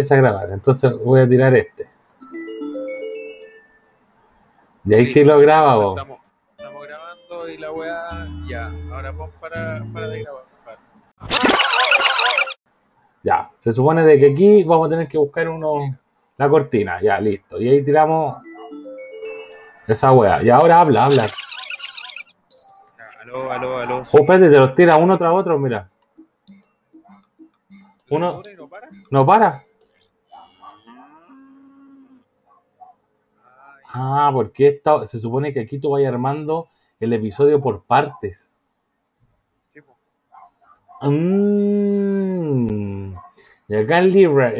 empieza a grabar. Entonces voy a tirar este. Y ahí sí lo graba Entonces, vos. Estamos, estamos grabando y la weá. Ya, ahora pon para, para de grabar. para. Ya, se supone de que aquí vamos a tener que buscar uno, la cortina, ya, listo. Y ahí tiramos esa wea. Y ahora habla, habla. Aló, aló, aló. Oh, espérate, te los tira uno tras otro, mira. uno- ¿Dura y no para? No para. Ay, Ah, porque esta, se supone que aquí tú vayas armando el episodio por partes. sí. Mm. Y acá el libro.